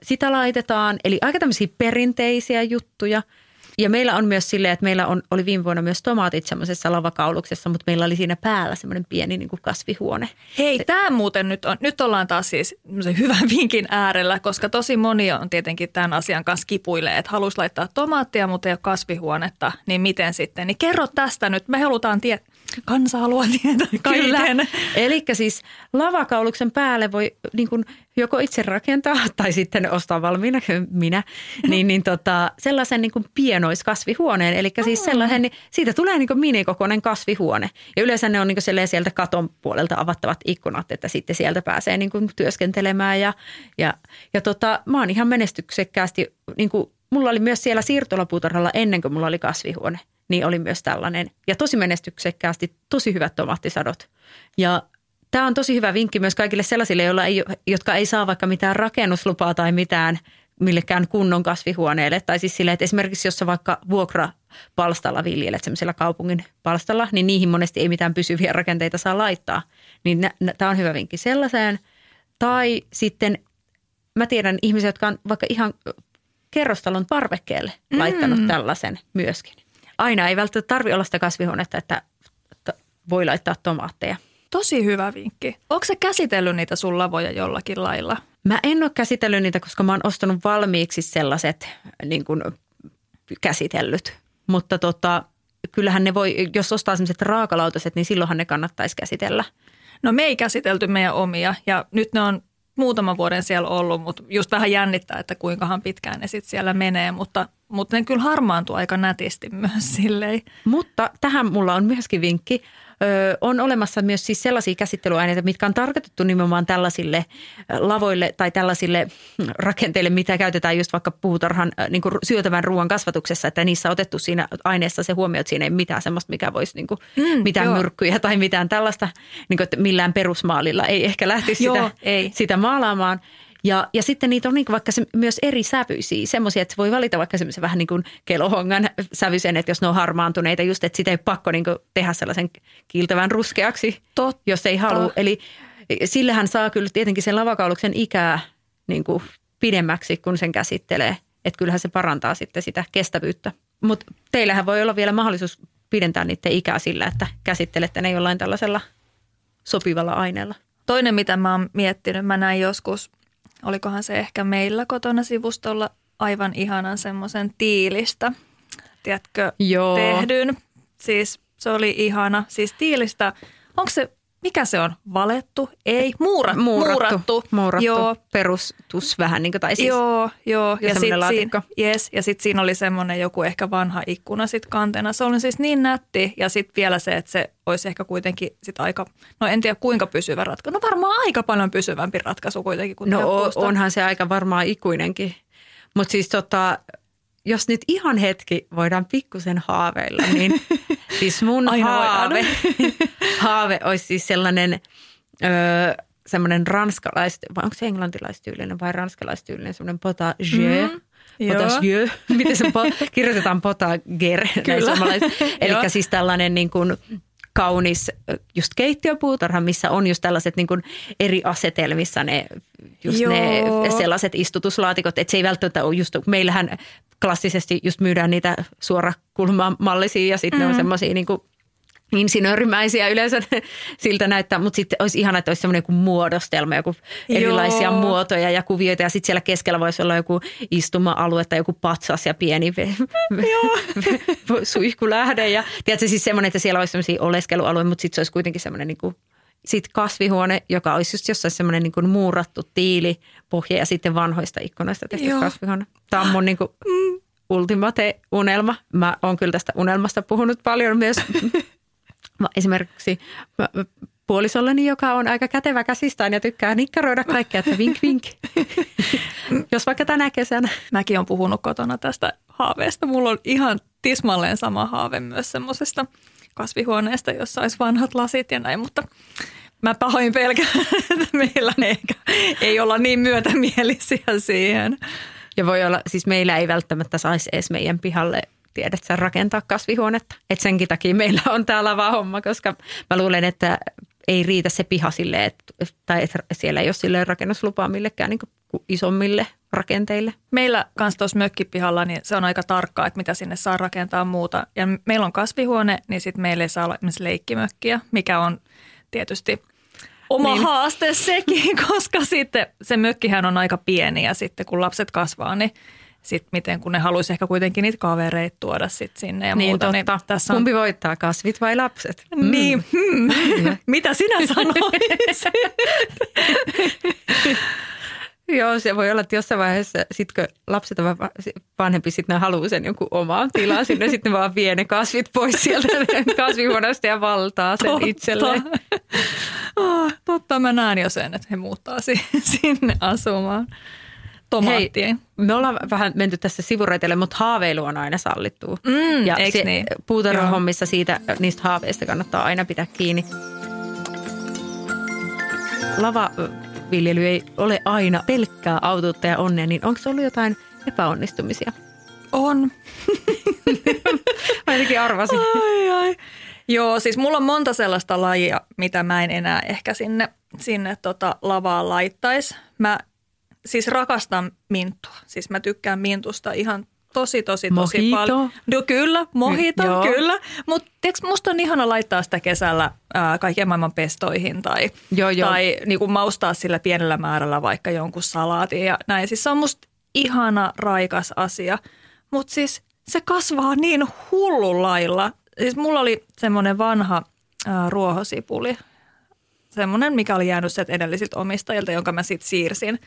Sitä laitetaan, eli aika tämmöisiä perinteisiä juttuja – ja meillä on myös silleen, että meillä on, oli viime vuonna myös tomaatit semmoisessa lavakauluksessa, mutta meillä oli siinä päällä semmoinen pieni niin kuin kasvihuone. Hei, Se, tämä muuten nyt on, nyt ollaan taas siis hyvän vinkin äärellä, koska tosi moni on tietenkin tämän asian kanssa kipuilee, että haluaisi laittaa tomaattia, mutta ei ole kasvihuonetta, niin miten sitten? Niin kerro tästä nyt, me halutaan tietää. Kansa haluaa tietää kaiken. Eli siis lavakauluksen päälle voi niin kuin joko itse rakentaa tai sitten ostaa valmiina, minä, niin, niin tota, sellaisen niin kuin pienoiskasvihuoneen. Eli siis sellaisen, niin siitä tulee niin kuin minikokoinen kasvihuone. Ja yleensä ne on niin kuin sieltä katon puolelta avattavat ikkunat, että sitten sieltä pääsee niin kuin työskentelemään. Ja, ja, ja tota, mä oon ihan menestyksekkäästi, niin kuin, mulla oli myös siellä siirtolapuutarhalla ennen kuin mulla oli kasvihuone niin oli myös tällainen. Ja tosi menestyksekkäästi, tosi hyvät tomaattisadot. Ja tämä on tosi hyvä vinkki myös kaikille sellaisille, joilla ei, jotka ei saa vaikka mitään rakennuslupaa tai mitään millekään kunnon kasvihuoneelle. Tai siis sille, että esimerkiksi jos sä vaikka vuokra palstalla viljelet semmoisella kaupungin palstalla, niin niihin monesti ei mitään pysyviä rakenteita saa laittaa. Niin tämä on hyvä vinkki sellaiseen. Tai sitten mä tiedän ihmisiä, jotka on vaikka ihan kerrostalon parvekkeelle laittanut mm. tällaisen myöskin aina ei välttämättä tarvitse olla sitä kasvihuonetta, että voi laittaa tomaatteja. Tosi hyvä vinkki. Onko se käsitellyt niitä sun lavoja jollakin lailla? Mä en ole käsitellyt niitä, koska mä oon ostanut valmiiksi sellaiset niin kuin käsitellyt. Mutta tota, kyllähän ne voi, jos ostaa sellaiset raakalautaset, niin silloinhan ne kannattaisi käsitellä. No me ei käsitelty meidän omia ja nyt ne on muutaman vuoden siellä ollut, mutta just vähän jännittää, että kuinkahan pitkään ne sitten siellä menee, mutta, mutta ne kyllä harmaantuu aika nätisti myös silleen. Mutta tähän mulla on myöskin vinkki on olemassa myös siis sellaisia käsittelyaineita, mitkä on tarkoitettu nimenomaan tällaisille lavoille tai tällaisille rakenteille, mitä käytetään just vaikka puutarhan niin kuin syötävän ruoan kasvatuksessa, että niissä on otettu siinä aineessa se huomio, että siinä ei mitään sellaista, mikä voisi niin kuin, mm, mitään joo. myrkkyjä tai mitään tällaista, niin kuin, että millään perusmaalilla ei ehkä lähtisi joo, sitä, ei. sitä maalaamaan. Ja, ja sitten niitä on niin vaikka se, myös eri sävyisiä, semmoisia, että voi valita vaikka semmoisen vähän niin kuin kelohongan sävyisen, että jos ne on harmaantuneita, just että sitä ei pakko niin tehdä sellaisen kiiltävän ruskeaksi, Totta. jos ei halua. Eli sillähän saa kyllä tietenkin sen lavakauluksen ikää niin kuin pidemmäksi, kun sen käsittelee. Että kyllähän se parantaa sitten sitä kestävyyttä. Mutta teillähän voi olla vielä mahdollisuus pidentää niiden ikää sillä, että käsittelette ne jollain tällaisella sopivalla aineella. Toinen, mitä mä oon miettinyt, mä näin joskus olikohan se ehkä meillä kotona sivustolla aivan ihanan semmoisen tiilistä, tiedätkö, Joo. tehdyn. Siis se oli ihana. Siis tiilistä, onko se mikä se on, valettu? Ei, muurat, muurattu. muurattu. muurattu Joo, perustus vähän, niin kuin, tai siis Joo, joo. Ja Ja, sitten siinä, yes, ja sit siinä oli semmoinen joku ehkä vanha ikkuna sit kantena. Se oli siis niin nätti ja sitten vielä se, että se olisi ehkä kuitenkin sit aika, no en tiedä kuinka pysyvä ratkaisu. No varmaan aika paljon pysyvämpi ratkaisu kuitenkin kuin No tehdä o- puusta. onhan se aika varmaan ikuinenkin. Mutta siis tota, jos nyt ihan hetki voidaan pikkusen haaveilla, niin siis mun Aina haave, haave olisi siis sellainen öö, semmoinen ranskalais, vai onko se englantilaistyylinen vai ranskalaistyylinen, semmoinen potager. Mhm, Mm, joo. potager, miten se po- kirjoitetaan potager näin Kyllä. Eli siis tällainen niin kuin kaunis just keittiöpuutarha, missä on just tällaiset niin kuin eri asetelmissa ne, just ne sellaiset istutuslaatikot, että se ei välttämättä ole just, meillähän klassisesti just myydään niitä suorakulmamallisia ja sitten mm. ne on semmoisia niin kuin insinöörimäisiä yleensä siltä näyttää, mutta sitten olisi ihana, että olisi semmoinen joku muodostelma, joku erilaisia Joo. muotoja ja kuvioita ja sitten siellä keskellä voisi olla joku istuma-alue tai joku patsas ja pieni suihkulähde ja tiedätkö siis semmoinen, että siellä olisi semmoisia oleskelualueita, mutta sitten se olisi kuitenkin semmoinen niin kuin sitten kasvihuone, joka olisi just jossain semmoinen niin muurattu tiili, pohja ja sitten vanhoista ikkunoista tehty Joo. kasvihuone. Tämä on mun niin kuin ultimate unelma. Mä oon kyllä tästä unelmasta puhunut paljon myös Mä esimerkiksi mä- mä- puolisolleni, joka on aika kätevä käsistään ja tykkää nikkaroida kaikkea, että vink vink. Jos vaikka tänä kesänä. Mäkin on puhunut kotona tästä haaveesta. Mulla on ihan tismalleen sama haave myös semmoisesta kasvihuoneesta, jossa olisi vanhat lasit ja näin, mutta mä pahoin pelkään, että meillä ehkä ei olla niin myötämielisiä siihen. Ja voi olla, siis meillä ei välttämättä saisi edes meidän pihalle tiedät sä rakentaa kasvihuonetta. Et senkin takia meillä on tää lava homma, koska mä luulen, että ei riitä se piha silleen, että, tai että siellä ei ole silleen rakennuslupaa millekään niin isommille rakenteille. Meillä kanssa tuossa mökkipihalla, niin se on aika tarkkaa, että mitä sinne saa rakentaa muuta. Ja meillä on kasvihuone, niin sitten meillä ei saa olla esimerkiksi leikkimökkiä, mikä on tietysti oma niin. haaste sekin, koska sitten se mökkihän on aika pieni ja sitten kun lapset kasvaa, niin sitten miten kun ne haluaisi ehkä kuitenkin niitä kavereita tuoda sitten sinne ja niin muuta. totta. Niin tässä on, Kumpi voittaa, kasvit vai lapset? Niin, hmm. mitä sinä sanoit? Joo, se voi olla, että jossain vaiheessa, sit kun lapset on va- vanhempi, sitten ne haluaa sen jonkun omaan tilaan sinne, sitten ne vaan vie ne kasvit pois sieltä kasvihuoneesta ja valtaa sen Totta. itselleen. Ah, totta, mä näen jo sen, että he muuttaa si- sinne asumaan tomaattien. me ollaan vähän menty tässä sivureiteille, mutta haaveilu on aina sallittua. Mm, ja se niin? puutarhahommissa siitä, niistä haaveista kannattaa aina pitää kiinni. Lavaviljely ei ole aina pelkkää autuutta ja onnea, niin onko ollut jotain epäonnistumisia? On. Jotenkin arvasin. Ai, ai. Joo, siis mulla on monta sellaista lajia, mitä mä en enää ehkä sinne, sinne tota lavaan laittaisi. Mä siis rakastan minttua. Siis mä tykkään mintusta ihan tosi, tosi, tosi Mojito? paljon. No kyllä, mojito, Joo. kyllä. Mutta musta on ihana laittaa sitä kesällä ää, kaiken maailman pestoihin tai, Joo, joo. tai niinku maustaa sillä pienellä määrällä vaikka jonkun salaatin ja näin. Siis se on musta ihana, raikas asia. Mutta siis se kasvaa niin hullun lailla. Siis mulla oli semmoinen vanha ää, ruohosipuli, semmoinen, mikä oli jäänyt sieltä edellisiltä omistajilta, jonka mä sitten siirsin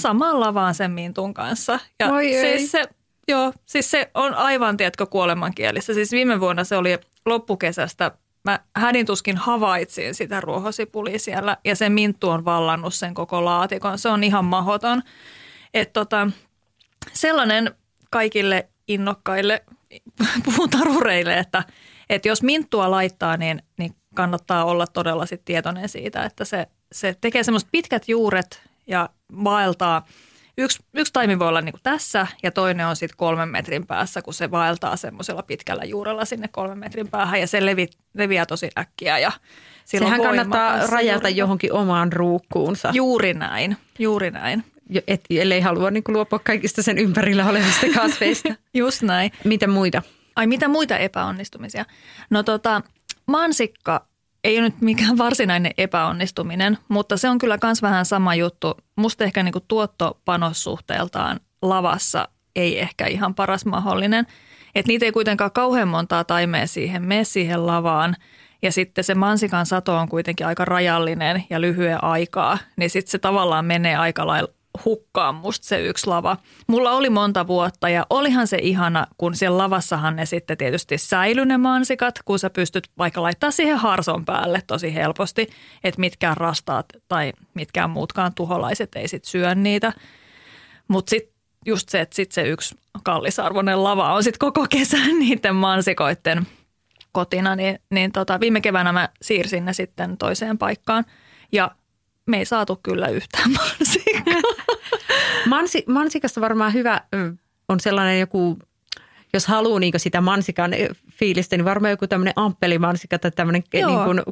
samaan lavaan sen mintun kanssa. Ja ei. siis se, joo, siis se on aivan, tiedätkö, kuolemankielissä. Siis viime vuonna se oli loppukesästä, mä hädin tuskin havaitsin sitä ruohosipulia siellä ja se minttu on vallannut sen koko laatikon. Se on ihan mahoton. Että tota, sellainen kaikille innokkaille puutarhureille, että, että jos minttua laittaa, niin, niin kannattaa olla todella sit tietoinen siitä, että se, se tekee semmoiset pitkät juuret ja vaeltaa. Yksi, yksi taimi voi olla niin kuin tässä ja toinen on sitten kolmen metrin päässä, kun se vaeltaa semmoisella pitkällä juurella sinne kolmen metrin päähän ja se levi, leviää tosi äkkiä ja sillä Sehän kannattaa rajata juuri. johonkin omaan ruukkuunsa, Juuri näin, juuri näin. Et, ellei halua niin luopua kaikista sen ympärillä olevista kasveista. Just näin. Mitä muita? Ai mitä muita epäonnistumisia? No tota, mansikka ei ole nyt mikään varsinainen epäonnistuminen, mutta se on kyllä myös vähän sama juttu. Musta ehkä niinku tuottopanossuhteeltaan lavassa ei ehkä ihan paras mahdollinen. Et niitä ei kuitenkaan kauhean montaa taimea siihen mene siihen lavaan. ja sitten se mansikan sato on kuitenkin aika rajallinen ja lyhyen aikaa, niin sitten se tavallaan menee aika lailla hukkaan musta se yksi lava. Mulla oli monta vuotta ja olihan se ihana, kun siellä lavassahan ne sitten tietysti säily ne mansikat, kun sä pystyt vaikka laittaa siihen harson päälle tosi helposti, että mitkään rastaat tai mitkään muutkaan tuholaiset ei sit syö niitä. Mutta sitten just se, että sit se yksi kallisarvoinen lava on sitten koko kesän niiden mansikoiden kotina, niin, niin tota, viime keväänä mä siirsin ne sitten toiseen paikkaan ja me ei saatu kyllä yhtään mansikkaa. Mansi, mansikasta varmaan hyvä on sellainen joku, jos haluaa niin sitä mansikan fiilistä, niin varmaan joku tämmöinen amppelimansikka tai tämmöinen niin kuin,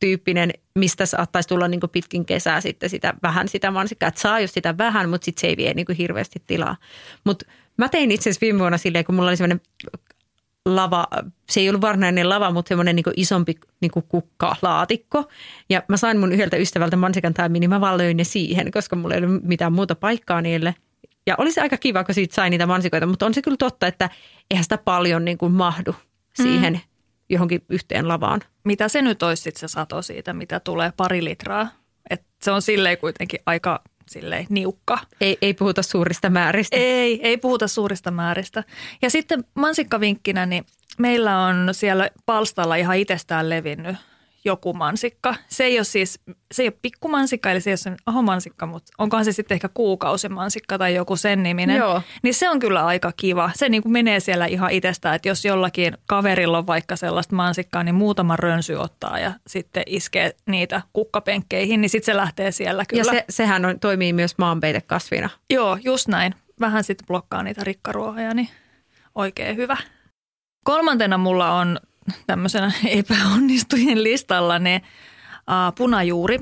tyyppinen, mistä saattaisi tulla niin kuin pitkin kesää sitten sitä vähän sitä mansikkaa. Että saa just sitä vähän, mutta sitten se ei vie niin kuin hirveästi tilaa. Mutta mä tein itse asiassa viime vuonna silleen, kun mulla oli semmoinen lava, se ei ollut varsinainen lava, mutta semmoinen niin isompi niin kukkalaatikko. Ja mä sain mun yhdeltä ystävältä mansikan taimiin, niin mä vaan löin ne siihen, koska mulla ei ollut mitään muuta paikkaa niille. Ja oli se aika kiva, kun siitä sai niitä mansikoita, mutta on se kyllä totta, että eihän sitä paljon niin kuin mahdu siihen mm. johonkin yhteen lavaan. Mitä se nyt olisi sitten se sato siitä, mitä tulee pari litraa? Et se on silleen kuitenkin aika silleen niukka. Ei, ei puhuta suurista määristä. Ei, ei puhuta suurista määristä. Ja sitten mansikkavinkkinä, niin meillä on siellä palstalla ihan itsestään levinnyt joku mansikka. Se ei ole siis, se ei ole pikkumansikka, eli se ei ole sen ahomansikka, mutta onkohan se sitten ehkä kuukausimansikka tai joku sen niminen. Joo. Niin se on kyllä aika kiva. Se niin kuin menee siellä ihan itsestään, että jos jollakin kaverilla on vaikka sellaista mansikkaa, niin muutama rönsy ottaa ja sitten iskee niitä kukkapenkkeihin, niin sitten se lähtee siellä kyllä. Ja se, sehän on, toimii myös maanpeitekasvina. Joo, just näin. Vähän sitten blokkaa niitä rikkaruohoja, niin oikein hyvä. Kolmantena mulla on tämmöisenä epäonnistujien listalla ne uh, punajuuri.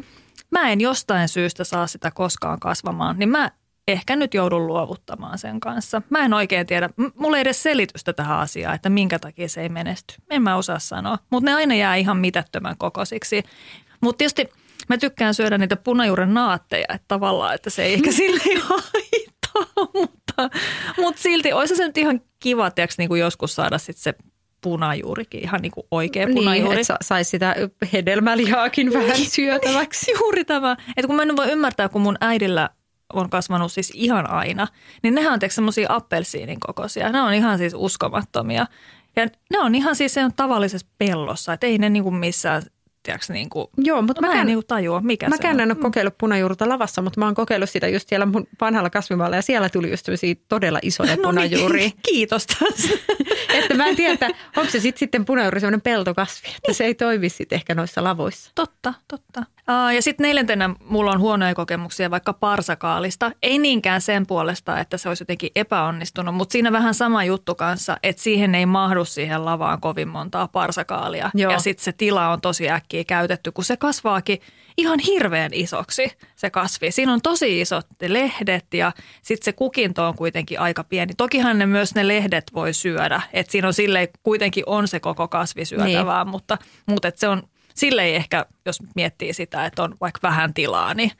Mä en jostain syystä saa sitä koskaan kasvamaan, niin mä ehkä nyt joudun luovuttamaan sen kanssa. Mä en oikein tiedä, mulla ei edes selitystä tähän asiaan, että minkä takia se ei menesty. En mä osaa sanoa, mutta ne aina jää ihan mitättömän kokoisiksi. Mutta tietysti mä tykkään syödä niitä punajuuren naatteja, että tavallaan, että se ei ehkä sille haittaa, mutta, mutta silti olisi se nyt ihan kiva, tiiäks, niin kuin joskus saada sit se punajuurikin, ihan niin kuin oikea punajuuri. Niin, että saisi sitä hedelmälihaakin vähän niin, syötäväksi. Juuri tämä. Että kun mä en voi ymmärtää, kun mun äidillä on kasvanut siis ihan aina, niin nehän on semmoisia appelsiinin kokoisia. Ne on ihan siis uskomattomia. Ja ne on ihan siis sen tavallisessa pellossa, että ei ne niin kuin missään tiedätkö, niin kuin, Joo, mutta mä, mä en niin tajua, mikä mä se on. en ole kokeillut punajuurta lavassa, mutta mä oon kokeillut sitä just siellä mun vanhalla kasvimaalla ja siellä tuli just todella isoja no punajuuria. Niin, kiitos taas. että mä en tiedä, onko se sit sitten punajuuri sellainen peltokasvi, että se ei toimi sitten ehkä noissa lavoissa. Totta, totta. Ja sitten neljäntenä mulla on huonoja kokemuksia vaikka parsakaalista. Ei niinkään sen puolesta, että se olisi jotenkin epäonnistunut, mutta siinä vähän sama juttu kanssa, että siihen ei mahdu siihen lavaan kovin montaa parsakaalia. Joo. Ja sitten se tila on tosi äkkiä käytetty, kun se kasvaakin ihan hirveän isoksi se kasvi. Siinä on tosi isot lehdet ja sitten se kukinto on kuitenkin aika pieni. Tokihan ne myös ne lehdet voi syödä, että siinä on silleen kuitenkin on se koko kasvi syötävää, niin. mutta, mutta et se on sille ei ehkä, jos miettii sitä, että on vaikka vähän tilaa, niin,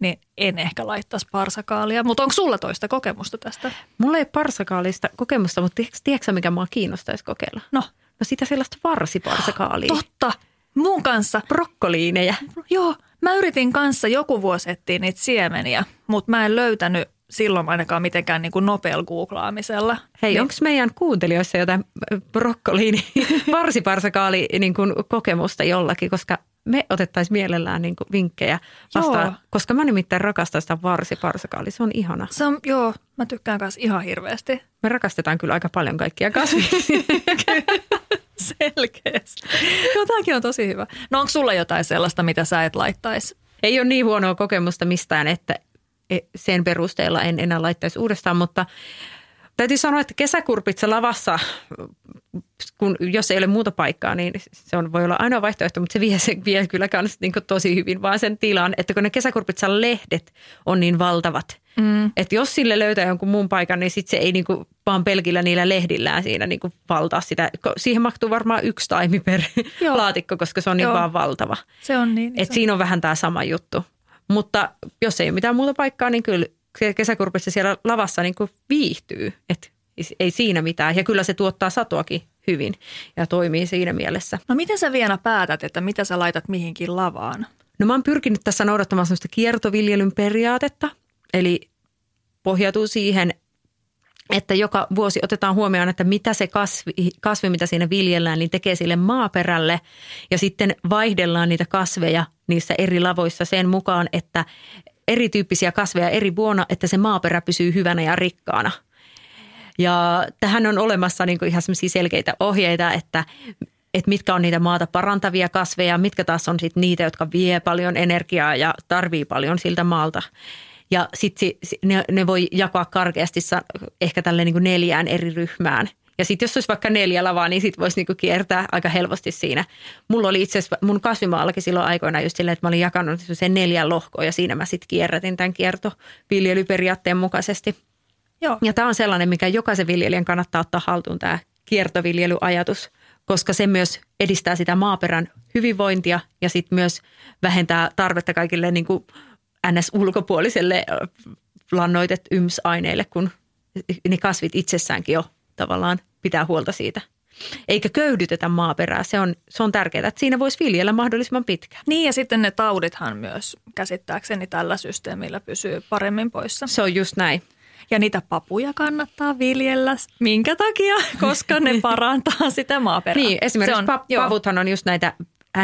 niin en ehkä laittaisi parsakaalia. Mutta onko sulla toista kokemusta tästä? Mulla ei parsakaalista kokemusta, mutta tiedätkö mikä mua kiinnostaisi kokeilla? No. No sitä sellaista varsiparsakaalia. Totta. Mun kanssa. Brokkoliineja. Joo, mä yritin kanssa joku vuosi etsiä niitä siemeniä, mutta mä en löytänyt silloin ainakaan mitenkään niin kuin nopealla googlaamisella. Hei, niin. onko meidän kuuntelijoissa jotain brokkoliini, varsiparsakaali niin kuin kokemusta jollakin, koska me otettaisiin mielellään niin kuin vinkkejä vastaan, joo. koska mä nimittäin rakastan sitä varsiparsakaali, se on ihana. Se on, joo, mä tykkään kanssa ihan hirveästi. Me rakastetaan kyllä aika paljon kaikkia kasveja. Selkeästi. Joo, tämäkin on tosi hyvä. No onko sulla jotain sellaista, mitä sä et laittaisi? Ei ole niin huonoa kokemusta mistään, että sen perusteella en enää laittaisi uudestaan, mutta täytyy sanoa, että kesäkurpitsa lavassa, kun, jos ei ole muuta paikkaa, niin se on, voi olla ainoa vaihtoehto, mutta se vie, se vie kyllä kans niin tosi hyvin vaan sen tilan, että kun ne kesäkurpitsan lehdet on niin valtavat, mm. että jos sille löytää jonkun muun paikan, niin sit se ei niin kuin vaan pelkillä niillä lehdillään siinä niin kuin valtaa sitä. Siihen mahtuu varmaan yksi taimi per Joo. laatikko, koska se on niin Joo. vaan valtava. Se on niin. Et siinä on vähän tämä sama juttu. Mutta jos ei ole mitään muuta paikkaa, niin kyllä kesäkurpissa siellä lavassa niin kuin viihtyy. Et ei siinä mitään. Ja kyllä se tuottaa satoakin hyvin ja toimii siinä mielessä. No miten sä vielä päätät, että mitä sä laitat mihinkin lavaan? No mä oon pyrkinyt tässä noudattamaan sellaista kiertoviljelyn periaatetta, eli pohjautuu siihen, että joka vuosi otetaan huomioon, että mitä se kasvi, kasvi, mitä siinä viljellään, niin tekee sille maaperälle. Ja sitten vaihdellaan niitä kasveja niissä eri lavoissa sen mukaan, että erityyppisiä kasveja eri vuonna, että se maaperä pysyy hyvänä ja rikkaana. Ja tähän on olemassa niin kuin ihan selkeitä ohjeita, että että mitkä on niitä maata parantavia kasveja, mitkä taas on sitten niitä, jotka vie paljon energiaa ja tarvii paljon siltä maalta. Ja sitten ne, ne voi jakaa karkeasti ehkä tälle niin kuin neljään eri ryhmään. Ja sitten jos olisi vaikka neljä lavaa, niin sitten voisi niinku kiertää aika helposti siinä. Mulla oli itse asiassa mun kasvimaallakin silloin aikoina just silleen, että mä olin jakanut sen neljän lohkoa ja siinä mä sitten kierrätin tämän kiertoviljelyperiaatteen mukaisesti. Joo. Ja tämä on sellainen, mikä jokaisen viljelijän kannattaa ottaa haltuun tämä kiertoviljelyajatus, koska se myös edistää sitä maaperän hyvinvointia ja sitten myös vähentää tarvetta kaikille niin kuin NS-ulkopuoliselle lannoitet YMS-aineille, kun ne kasvit itsessäänkin jo tavallaan pitää huolta siitä. Eikä köyhdytetä maaperää. Se on, se on tärkeää, että siinä voisi viljellä mahdollisimman pitkään. Niin ja sitten ne taudithan myös käsittääkseni tällä systeemillä pysyy paremmin poissa. Se on just näin. Ja niitä papuja kannattaa viljellä. Minkä takia? Koska ne parantaa sitä maaperää. Niin, esimerkiksi on, pa- pavuthan on just näitä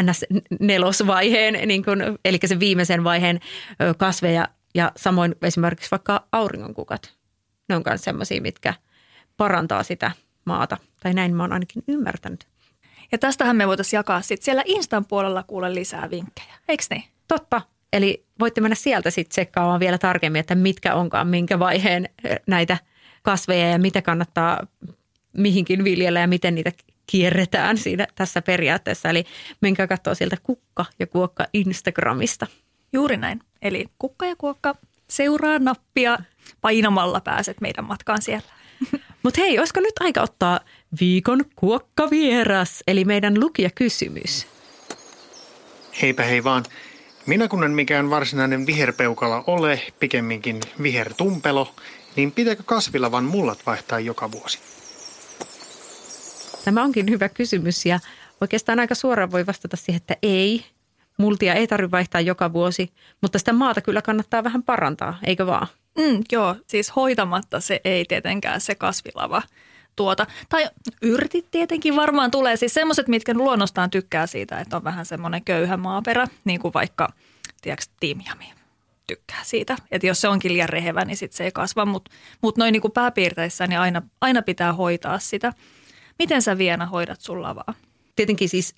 NS-nelosvaiheen, niin kuin, eli sen viimeisen vaiheen kasveja ja samoin esimerkiksi vaikka auringonkukat. Ne on myös sellaisia, mitkä parantaa sitä maata. Tai näin mä oon ainakin ymmärtänyt. Ja tästähän me voitaisiin jakaa sitten siellä Instan puolella kuule lisää vinkkejä, eikö niin? Totta. Eli voitte mennä sieltä sitten tsekkaamaan vielä tarkemmin, että mitkä onkaan minkä vaiheen näitä kasveja ja mitä kannattaa mihinkin viljellä ja miten niitä kierretään siinä tässä periaatteessa. Eli menkää katsoa sieltä kukka ja kuokka Instagramista. Juuri näin. Eli kukka ja kuokka seuraa nappia painamalla pääset meidän matkaan siellä. Mutta hei, olisiko nyt aika ottaa viikon kuokkavieras, eli meidän lukijakysymys? Heipä hei vaan. Minä kun en mikään varsinainen viherpeukala ole, pikemminkin vihertumpelo, niin pitääkö kasvilavan mullat vaihtaa joka vuosi? Tämä onkin hyvä kysymys ja oikeastaan aika suoraan voi vastata siihen, että ei. Multia ei tarvitse vaihtaa joka vuosi, mutta sitä maata kyllä kannattaa vähän parantaa, eikö vaan? Mm, joo, siis hoitamatta se ei tietenkään se kasvilava tuota. Tai yrtit tietenkin varmaan tulee. Siis semmoiset, mitkä luonnostaan tykkää siitä, että on vähän semmoinen köyhä maaperä, niin kuin vaikka, tiedätkö, tiimiami tykkää siitä. Että jos se onkin liian rehevä, niin sitten se ei kasva. Mutta mut noin niin kuin pääpiirteissä, niin aina, aina pitää hoitaa sitä. Miten sä Viena hoidat sun lavaa? Tietenkin siis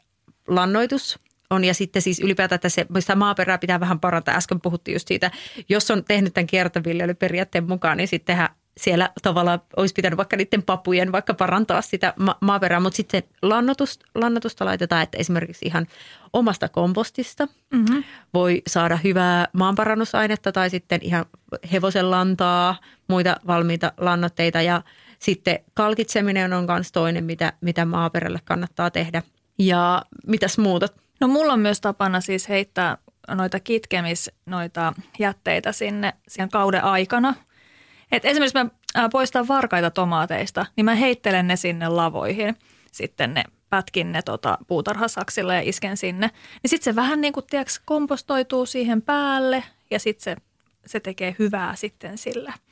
lannoitus on ja sitten siis ylipäätään, että se, sitä maaperää pitää vähän parantaa. Äsken puhuttiin just siitä, jos on tehnyt tämän kiertoviljelyperiaatteen mukaan, niin sittenhän siellä tavallaan olisi pitänyt vaikka niiden papujen vaikka parantaa sitä ma- maaperää, mutta sitten lannotusta, lannotusta laitetaan, että esimerkiksi ihan omasta kompostista mm-hmm. voi saada hyvää maanparannusainetta tai sitten ihan hevosen lantaa, muita valmiita lannoitteita ja sitten kalkitseminen on myös toinen, mitä, mitä maaperälle kannattaa tehdä. Ja mitäs muuta? No mulla on myös tapana siis heittää noita kitkemis, noita jätteitä sinne siihen kauden aikana. Et esimerkiksi mä poistan varkaita tomaateista, niin mä heittelen ne sinne lavoihin. Sitten ne pätkin ne tota, puutarhasaksilla ja isken sinne. Niin sitten se vähän niin kuin tiiäks, kompostoituu siihen päälle ja sitten se, se tekee hyvää sitten sille –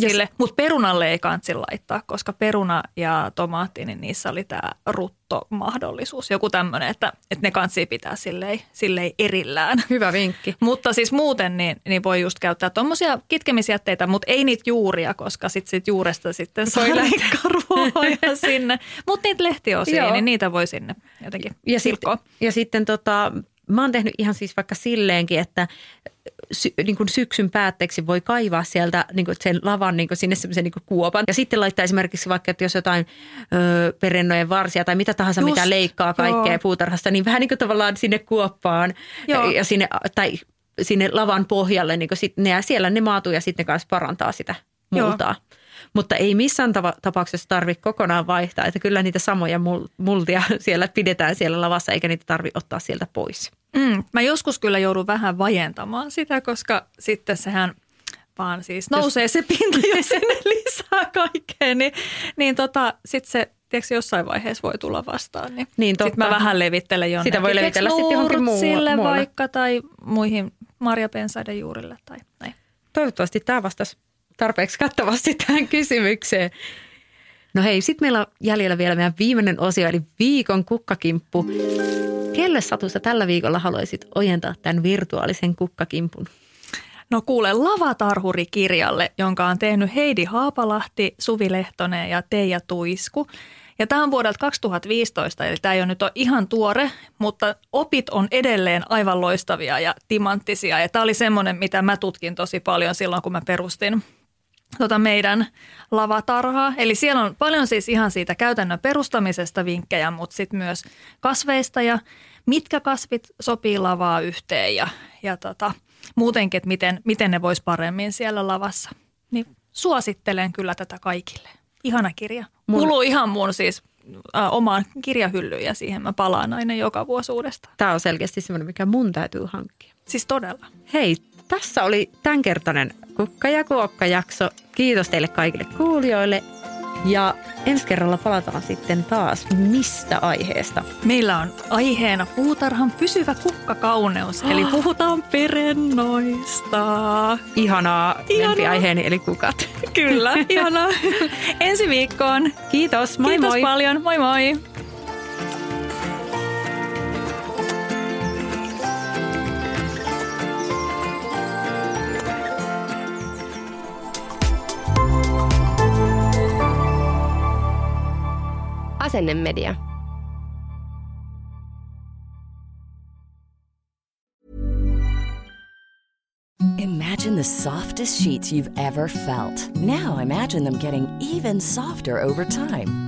sille, mutta perunalle ei kansi laittaa, koska peruna ja tomaatti, niin niissä oli tämä ruttomahdollisuus. Joku tämmöinen, että, että ne kansi pitää silleen, silleen erillään. Hyvä vinkki. mutta siis muuten niin, niin voi just käyttää tuommoisia kitkemisjätteitä, mutta ei niitä juuria, koska sitten sit juuresta sitten saa leikkaa sinne. Mutta niitä lehtiosia, niin niitä voi sinne jotenkin ja, sit, ja sitten tota, mä oon tehnyt ihan siis vaikka silleenkin, että sy, niin kuin syksyn päätteeksi voi kaivaa sieltä niin kuin sen lavan niin kuin sinne semmoisen niin kuopan. Ja sitten laittaa esimerkiksi vaikka, että jos jotain ö, perennojen varsia tai mitä tahansa, Just, mitä leikkaa kaikkea joo. puutarhasta, niin vähän niin kuin tavallaan sinne kuoppaan joo. ja sinne, tai sinne lavan pohjalle, niin kuin sit ne, ja siellä ne maatuu ja sitten ne kanssa parantaa sitä multaa. Joo. Mutta ei missään tapauksessa tarvitse kokonaan vaihtaa, että kyllä niitä samoja multia siellä pidetään siellä lavassa, eikä niitä tarvitse ottaa sieltä pois. Mm, mä joskus kyllä joudun vähän vajentamaan sitä, koska sitten sehän vaan siis nousee jos... se pinta, jos sinne lisää kaikkea, niin, niin tota, sitten se tiedätkö, jossain vaiheessa voi tulla vastaan. Niin, Niin, sitten mä vähän levittelen jonnekin. Sitä voi levitellä sitten johonkin muu- Sille muualle. vaikka tai muihin marjapensaiden juurille tai näin. Toivottavasti tämä vastasi tarpeeksi kattavasti tähän kysymykseen. No hei, sitten meillä on jäljellä vielä meidän viimeinen osio, eli viikon kukkakimppu. Kelle Satussa tällä viikolla haluaisit ojentaa tämän virtuaalisen kukkakimpun? No kuule Lavatarhuri-kirjalle, jonka on tehnyt Heidi Haapalahti, Suvi Lehtonen ja Teija Tuisku. Ja tämä on vuodelta 2015, eli tämä ei ole nyt ole ihan tuore, mutta opit on edelleen aivan loistavia ja timanttisia. Ja tämä oli semmoinen, mitä mä tutkin tosi paljon silloin, kun mä perustin tota meidän lavatarhaa. Eli siellä on paljon siis ihan siitä käytännön perustamisesta vinkkejä, mutta sitten myös kasveista ja mitkä kasvit sopii lavaa yhteen ja, ja tota, muutenkin, että miten, miten ne vois paremmin siellä lavassa. Niin suosittelen kyllä tätä kaikille. Ihana kirja. Mun- Kuluu ihan mun siis äh, omaan kirjahyllyyn ja siihen mä palaan aina joka vuosi uudestaan. Tämä on selkeästi semmoinen, mikä mun täytyy hankkia. Siis todella. Hei, tässä oli tämänkertainen Kukka ja Kuokka-jakso. Kiitos teille kaikille kuulijoille. Ja ensi kerralla palataan sitten taas mistä aiheesta. Meillä on aiheena puutarhan pysyvä kukkakauneus, eli puhutaan perennoista. Ihanaa, Ihanaa. lempiaiheeni eli kukat. Kyllä, ihanaa. Ensi viikkoon. Kiitos, moi Kiitos moi. paljon, moi moi. Asennemedia. Imagine the softest sheets you've ever felt. Now imagine them getting even softer over time.